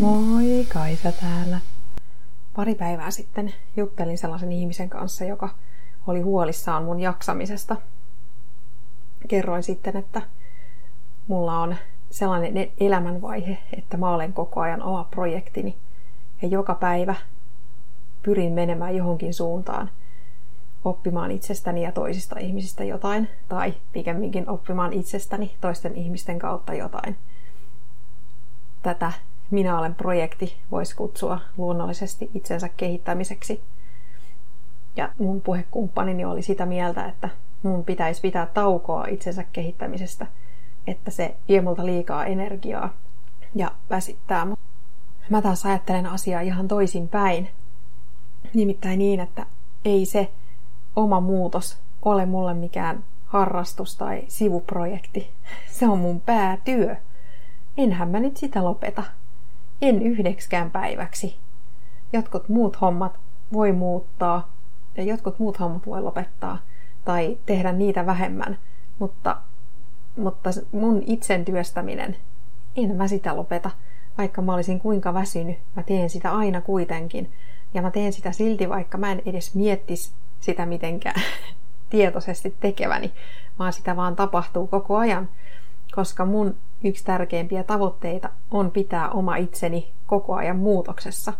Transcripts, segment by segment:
Moi, Kaisa täällä. Pari päivää sitten juttelin sellaisen ihmisen kanssa, joka oli huolissaan mun jaksamisesta. Kerroin sitten, että mulla on sellainen elämänvaihe, että mä olen koko ajan oma projektini ja joka päivä pyrin menemään johonkin suuntaan, oppimaan itsestäni ja toisista ihmisistä jotain, tai pikemminkin oppimaan itsestäni toisten ihmisten kautta jotain. Tätä minä olen projekti voisi kutsua luonnollisesti itsensä kehittämiseksi. Ja mun puhekumppanini oli sitä mieltä, että mun pitäisi pitää taukoa itsensä kehittämisestä, että se vie multa liikaa energiaa ja väsittää. Mä taas ajattelen asiaa ihan toisin päin. Nimittäin niin, että ei se oma muutos ole mulle mikään harrastus tai sivuprojekti. Se on mun päätyö. Enhän mä nyt sitä lopeta. En yhdeksikään päiväksi. Jotkut muut hommat voi muuttaa ja jotkut muut hommat voi lopettaa tai tehdä niitä vähemmän, mutta, mutta mun itsen työstäminen, en mä sitä lopeta, vaikka mä olisin kuinka väsynyt, mä teen sitä aina kuitenkin. Ja mä teen sitä silti, vaikka mä en edes miettisi sitä mitenkään tietoisesti tekeväni, vaan sitä vaan tapahtuu koko ajan, koska mun yksi tärkeimpiä tavoitteita on pitää oma itseni koko ajan muutoksessa.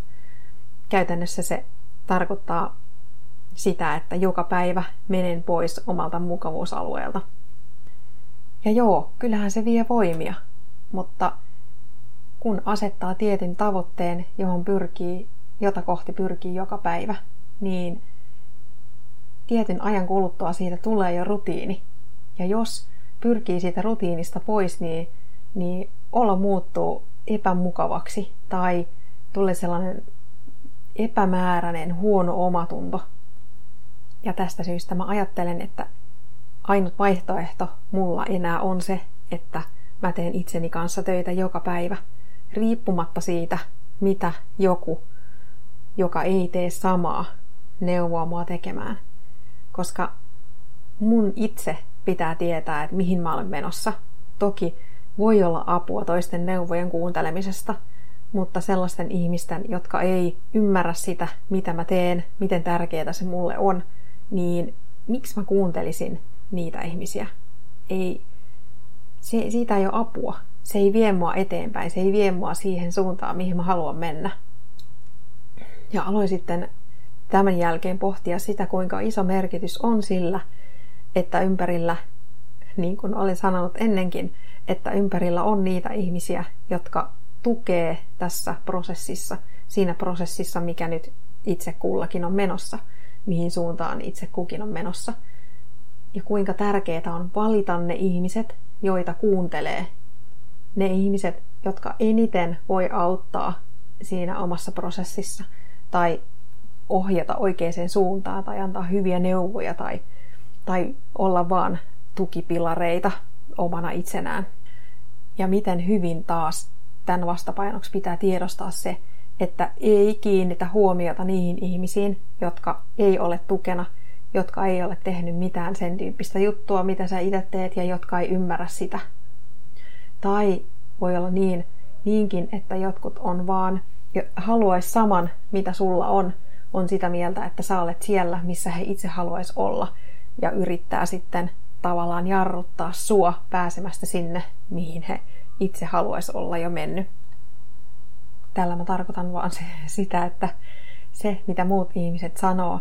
Käytännössä se tarkoittaa sitä, että joka päivä menen pois omalta mukavuusalueelta. Ja joo, kyllähän se vie voimia, mutta kun asettaa tietyn tavoitteen, johon pyrkii, jota kohti pyrkii joka päivä, niin tietyn ajan kuluttua siitä tulee jo rutiini. Ja jos pyrkii siitä rutiinista pois, niin, niin olo muuttuu epämukavaksi tai tulee sellainen epämääräinen, huono omatunto. Ja tästä syystä mä ajattelen, että ainut vaihtoehto mulla enää on se, että mä teen itseni kanssa töitä joka päivä, riippumatta siitä, mitä joku, joka ei tee samaa, neuvoa mua tekemään. Koska mun itse pitää tietää, että mihin mä olen menossa. Toki voi olla apua toisten neuvojen kuuntelemisesta, mutta sellaisten ihmisten, jotka ei ymmärrä sitä, mitä mä teen, miten tärkeää se mulle on, niin miksi mä kuuntelisin niitä ihmisiä? Ei, se, siitä ei ole apua. Se ei vie mua eteenpäin, se ei vie mua siihen suuntaan, mihin mä haluan mennä. Ja aloin sitten tämän jälkeen pohtia sitä, kuinka iso merkitys on sillä, että ympärillä, niin kuin olen sanonut ennenkin, että ympärillä on niitä ihmisiä, jotka tukee tässä prosessissa, siinä prosessissa, mikä nyt itse kullakin on menossa, mihin suuntaan itse kukin on menossa. Ja kuinka tärkeää on valita ne ihmiset, joita kuuntelee. Ne ihmiset, jotka eniten voi auttaa siinä omassa prosessissa tai ohjata oikeaan suuntaan tai antaa hyviä neuvoja tai, tai olla vaan tukipilareita omana itsenään. Ja miten hyvin taas tämän vastapainoksi pitää tiedostaa se, että ei kiinnitä huomiota niihin ihmisiin, jotka ei ole tukena, jotka ei ole tehnyt mitään sen tyyppistä juttua, mitä sä itse teet ja jotka ei ymmärrä sitä. Tai voi olla niin, niinkin, että jotkut on vaan haluaisi saman, mitä sulla on, on sitä mieltä, että sä olet siellä, missä he itse haluaisi olla ja yrittää sitten tavallaan jarruttaa sua pääsemästä sinne, mihin he itse haluaisi olla jo mennyt. Tällä mä tarkoitan vaan se, sitä, että se, mitä muut ihmiset sanoo,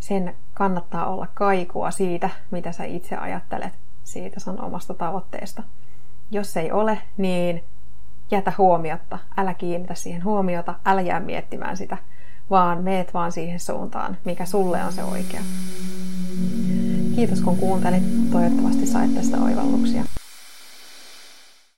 sen kannattaa olla kaikua siitä, mitä sä itse ajattelet siitä sun omasta tavoitteesta. Jos ei ole, niin jätä huomiotta. Älä kiinnitä siihen huomiota, älä jää miettimään sitä, vaan meet vaan siihen suuntaan, mikä sulle on se oikea. Kiitos kun kuuntelit. Toivottavasti sait tästä oivalluksia.